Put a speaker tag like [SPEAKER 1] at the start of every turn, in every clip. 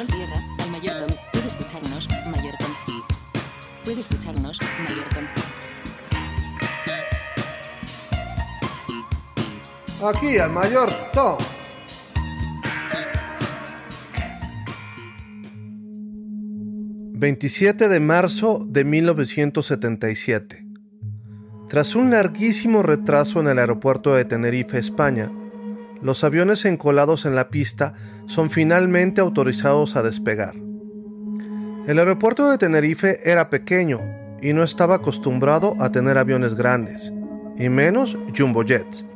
[SPEAKER 1] Control tierra, al mayor Tom. Puede escucharnos, mayor Tom. Puede escucharnos, mayor Tom.
[SPEAKER 2] Aquí, al mayor Tom. ...27 de marzo de 1977... Tras un larguísimo retraso en el aeropuerto de Tenerife, España... ...los aviones encolados en la pista... ...son finalmente autorizados a despegar... El aeropuerto de Tenerife era pequeño... ...y no estaba acostumbrado a tener aviones grandes... ...y menos jumbo jets...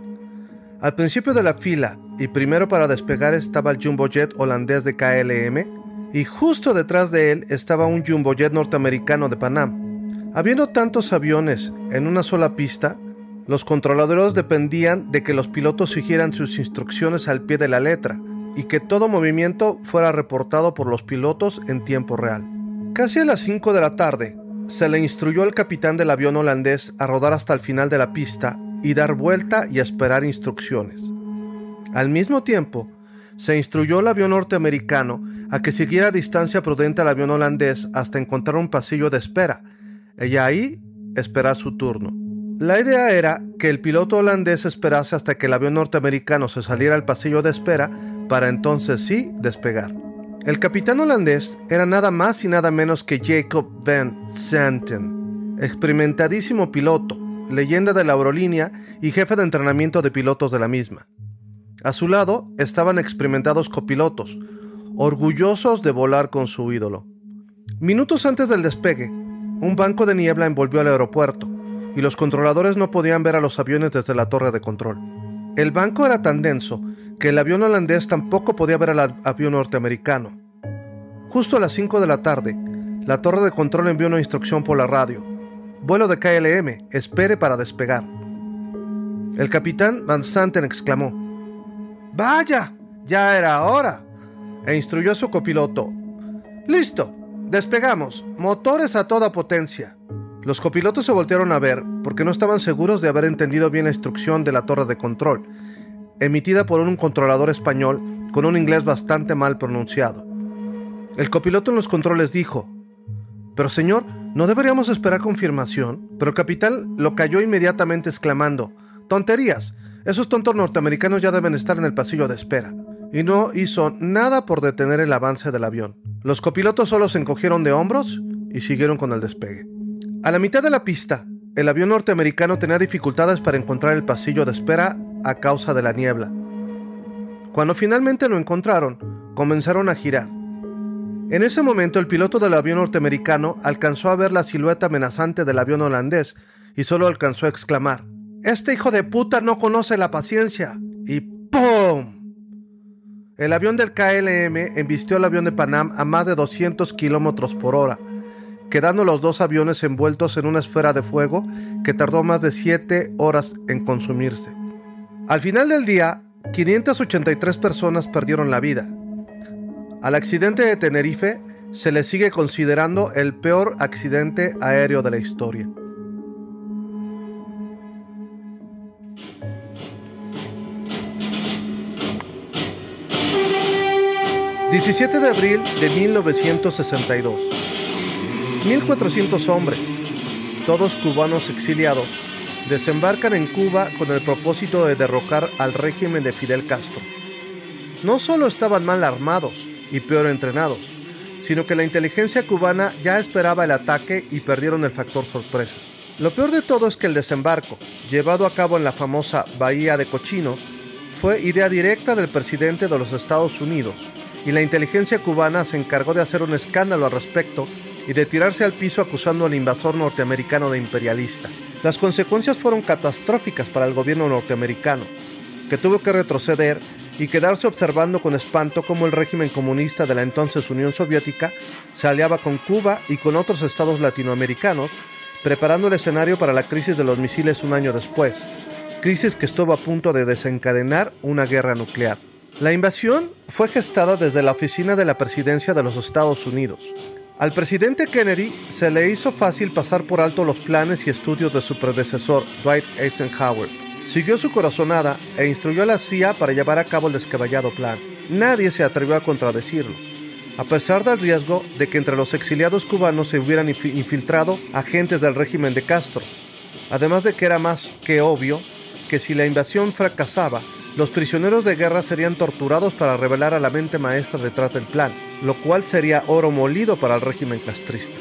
[SPEAKER 2] Al principio de la fila y primero para despegar estaba el jumbojet holandés de KLM y justo detrás de él estaba un jumbojet norteamericano de Panam. Habiendo tantos aviones en una sola pista, los controladores dependían de que los pilotos siguieran sus instrucciones al pie de la letra y que todo movimiento fuera reportado por los pilotos en tiempo real. Casi a las 5 de la tarde, se le instruyó al capitán del avión holandés a rodar hasta el final de la pista y dar vuelta y esperar instrucciones. Al mismo tiempo, se instruyó al avión norteamericano a que siguiera a distancia prudente al avión holandés hasta encontrar un pasillo de espera, y ahí esperar su turno. La idea era que el piloto holandés esperase hasta que el avión norteamericano se saliera al pasillo de espera para entonces sí despegar. El capitán holandés era nada más y nada menos que Jacob Van Santen, experimentadísimo piloto, leyenda de la aerolínea y jefe de entrenamiento de pilotos de la misma. A su lado estaban experimentados copilotos, orgullosos de volar con su ídolo. Minutos antes del despegue, un banco de niebla envolvió al aeropuerto y los controladores no podían ver a los aviones desde la torre de control. El banco era tan denso que el avión holandés tampoco podía ver al avión norteamericano. Justo a las 5 de la tarde, la torre de control envió una instrucción por la radio. Vuelo de KLM, espere para despegar. El capitán Van Santen exclamó, Vaya, ya era hora. E instruyó a su copiloto, Listo, despegamos, motores a toda potencia. Los copilotos se voltearon a ver porque no estaban seguros de haber entendido bien la instrucción de la torre de control, emitida por un controlador español con un inglés bastante mal pronunciado. El copiloto en los controles dijo, Pero señor, ¿No deberíamos esperar confirmación? Pero el capitán lo cayó inmediatamente exclamando, tonterías, esos tontos norteamericanos ya deben estar en el pasillo de espera. Y no hizo nada por detener el avance del avión. Los copilotos solo se encogieron de hombros y siguieron con el despegue. A la mitad de la pista, el avión norteamericano tenía dificultades para encontrar el pasillo de espera a causa de la niebla. Cuando finalmente lo encontraron, comenzaron a girar en ese momento el piloto del avión norteamericano alcanzó a ver la silueta amenazante del avión holandés y solo alcanzó a exclamar, Este hijo de puta no conoce la paciencia. Y ¡PUM! El avión del KLM embistió al avión de Panam a más de 200 kilómetros por hora, quedando los dos aviones envueltos en una esfera de fuego que tardó más de 7 horas en consumirse. Al final del día, 583 personas perdieron la vida, al accidente de Tenerife se le sigue considerando el peor accidente aéreo de la historia. ...17 de abril de 1962... ...1.400 hombres... ...todos cubanos exiliados... ...desembarcan en Cuba con el propósito de derrocar al régimen de Fidel Castro... ...no solo estaban mal armados y peor entrenados, sino que la inteligencia cubana ya esperaba el ataque y perdieron el factor sorpresa. Lo peor de todo es que el desembarco, llevado a cabo en la famosa Bahía de Cochinos, fue idea directa del presidente de los Estados Unidos, y la inteligencia cubana se encargó de hacer un escándalo al respecto y de tirarse al piso acusando al invasor norteamericano de imperialista. Las consecuencias fueron catastróficas para el gobierno norteamericano, que tuvo que retroceder y quedarse observando con espanto cómo el régimen comunista de la entonces Unión Soviética se aliaba con Cuba y con otros estados latinoamericanos, preparando el escenario para la crisis de los misiles un año después, crisis que estuvo a punto de desencadenar una guerra nuclear. La invasión fue gestada desde la oficina de la presidencia de los Estados Unidos. Al presidente Kennedy se le hizo fácil pasar por alto los planes y estudios de su predecesor, Dwight Eisenhower Siguió su corazonada e instruyó a la CIA para llevar a cabo el descabellado plan. Nadie se atrevió a contradecirlo. a pesar del riesgo de que entre los exiliados cubanos se hubieran infiltrado agentes del régimen de Castro, además de que era más que obvio que si la invasión fracasaba, los prisioneros de guerra serían torturados para revelar a la mente maestra detrás del plan, lo cual sería oro molido para el régimen castrista.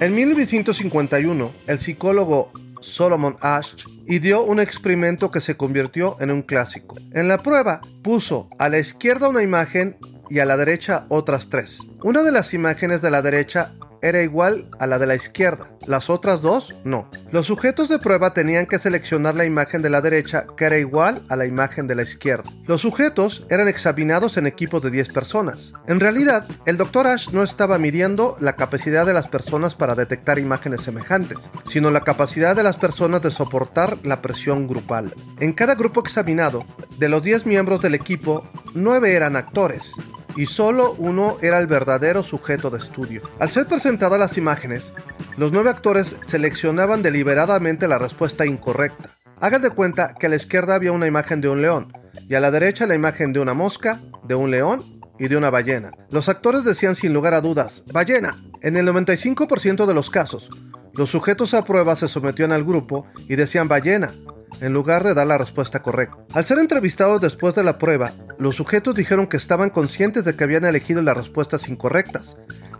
[SPEAKER 2] En 1951, el psicólogo Solomon Ash ideó un experimento que se convirtió en un clásico. En la prueba, puso a la izquierda una imagen y a la derecha otras tres. Una de las imágenes de la derecha era igual a la de la izquierda, las otras dos no. Los sujetos de prueba tenían que seleccionar la imagen de la derecha que era igual a la imagen de la izquierda. Los sujetos eran examinados en equipos de 10 personas. En realidad, el Dr. Ash no estaba midiendo la capacidad de las personas para detectar imágenes semejantes, sino la capacidad de las personas de soportar la presión grupal. En cada grupo examinado, de los 10 miembros del equipo, 9 eran actores, y solo uno era el verdadero sujeto de estudio. Al ser presentadas las imágenes, los nueve actores seleccionaban deliberadamente la respuesta incorrecta. Hagan de cuenta que a la izquierda había una imagen de un león y a la derecha la imagen de una mosca, de un león y de una ballena. Los actores decían sin lugar a dudas, ballena. En el 95% de los casos, los sujetos a prueba se sometían al grupo y decían ballena, en lugar de dar la respuesta correcta. Al ser entrevistados después de la prueba, los sujetos dijeron que estaban conscientes de que habían elegido las respuestas incorrectas,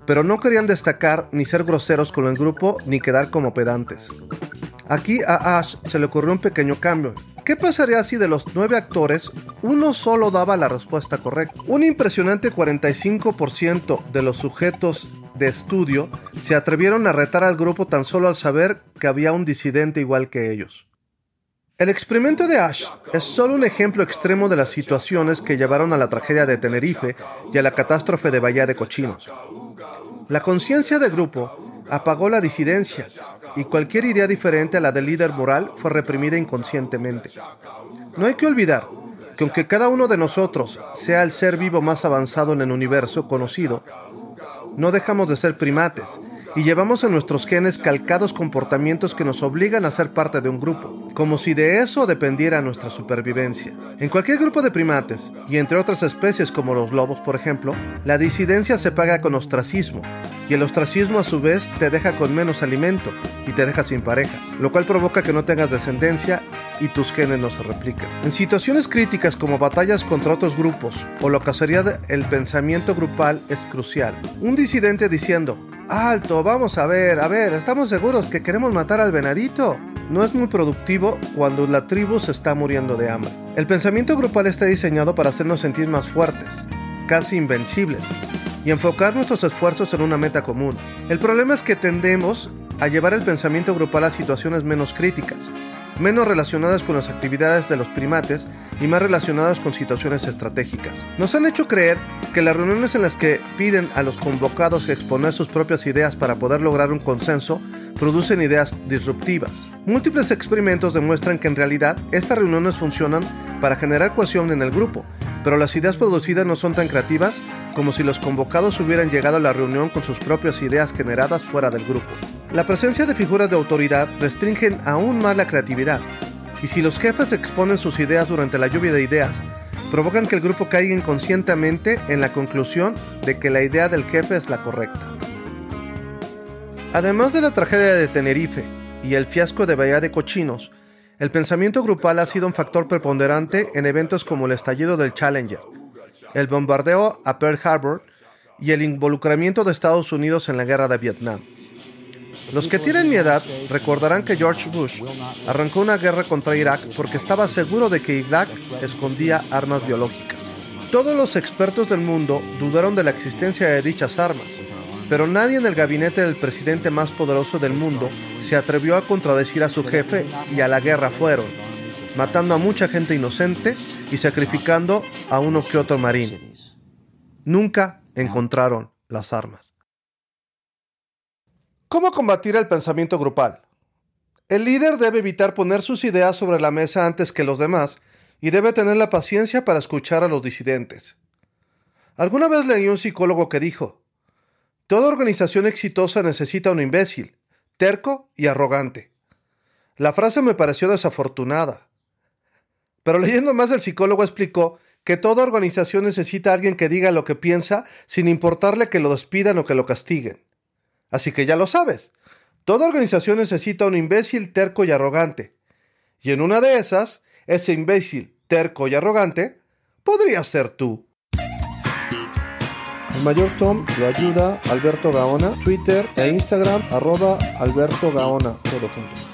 [SPEAKER 2] pero no querían destacar ni ser groseros con el grupo ni quedar como pedantes. Aquí a Ash se le ocurrió un pequeño cambio. ¿Qué pasaría si de los nueve actores uno solo daba la respuesta correcta? Un impresionante 45% de los sujetos de estudio se atrevieron a retar al grupo tan solo al saber que había un disidente igual que ellos. El experimento de Ash es solo un ejemplo extremo de las situaciones que llevaron a la tragedia de Tenerife y a la catástrofe de Bahía de Cochinos. La conciencia de grupo apagó la disidencia y cualquier idea diferente a la del líder moral fue reprimida inconscientemente. No hay que olvidar que aunque cada uno de nosotros sea el ser vivo más avanzado en el universo conocido, no dejamos de ser primates y llevamos en nuestros genes calcados comportamientos que nos obligan a ser parte de un grupo, como si de eso dependiera nuestra supervivencia. En cualquier grupo de primates, y entre otras especies como los lobos por ejemplo, la disidencia se paga con ostracismo, y el ostracismo a su vez te deja con menos alimento y te deja sin pareja, lo cual provoca que no tengas descendencia y tus genes no se repliquen. En situaciones críticas como batallas contra otros grupos o lo que sería el pensamiento grupal es crucial. Un disidente diciendo, Alto, vamos a ver, a ver, ¿estamos seguros que queremos matar al venadito? No es muy productivo cuando la tribu se está muriendo de hambre. El pensamiento grupal está diseñado para hacernos sentir más fuertes, casi invencibles, y enfocar nuestros esfuerzos en una meta común. El problema es que tendemos a llevar el pensamiento grupal a situaciones menos críticas, menos relacionadas con las actividades de los primates y más relacionadas con situaciones estratégicas. Nos han hecho creer que las reuniones en las que piden a los convocados exponer sus propias ideas para poder lograr un consenso producen ideas disruptivas. Múltiples experimentos demuestran que en realidad estas reuniones funcionan para generar cohesión en el grupo, pero las ideas producidas no son tan creativas como si los convocados hubieran llegado a la reunión con sus propias ideas generadas fuera del grupo. La presencia de figuras de autoridad restringen aún más la creatividad, y si los jefes exponen sus ideas durante la lluvia de ideas, provocan que el grupo caiga inconscientemente en la conclusión de que la idea del jefe es la correcta. Además de la tragedia de Tenerife y el fiasco de Bahía de Cochinos, el pensamiento grupal ha sido un factor preponderante en eventos como el estallido del Challenger, el bombardeo a Pearl Harbor y el involucramiento de Estados Unidos en la guerra de Vietnam. Los que tienen mi edad recordarán que George Bush arrancó una guerra contra Irak porque estaba seguro de que Irak escondía armas biológicas. Todos los expertos del mundo dudaron de la existencia de dichas armas, pero nadie en el gabinete del presidente más poderoso del mundo se atrevió a contradecir a su jefe y a la guerra fueron, matando a mucha gente inocente y sacrificando a uno que otro marín. Nunca encontraron las armas. ¿Cómo combatir el pensamiento grupal? El líder debe evitar poner sus ideas sobre la mesa antes que los demás y debe tener la paciencia para escuchar a los disidentes. Alguna vez leí un psicólogo que dijo, Toda organización exitosa necesita un imbécil, terco y arrogante. La frase me pareció desafortunada. Pero leyendo más el psicólogo explicó que toda organización necesita a alguien que diga lo que piensa sin importarle que lo despidan o que lo castiguen. Así que ya lo sabes, toda organización necesita un imbécil terco y arrogante. Y en una de esas, ese imbécil terco y arrogante podría ser tú. El mayor Tom lo ayuda Alberto Gaona, Twitter e Instagram arroba Alberto Gaona, todo junto.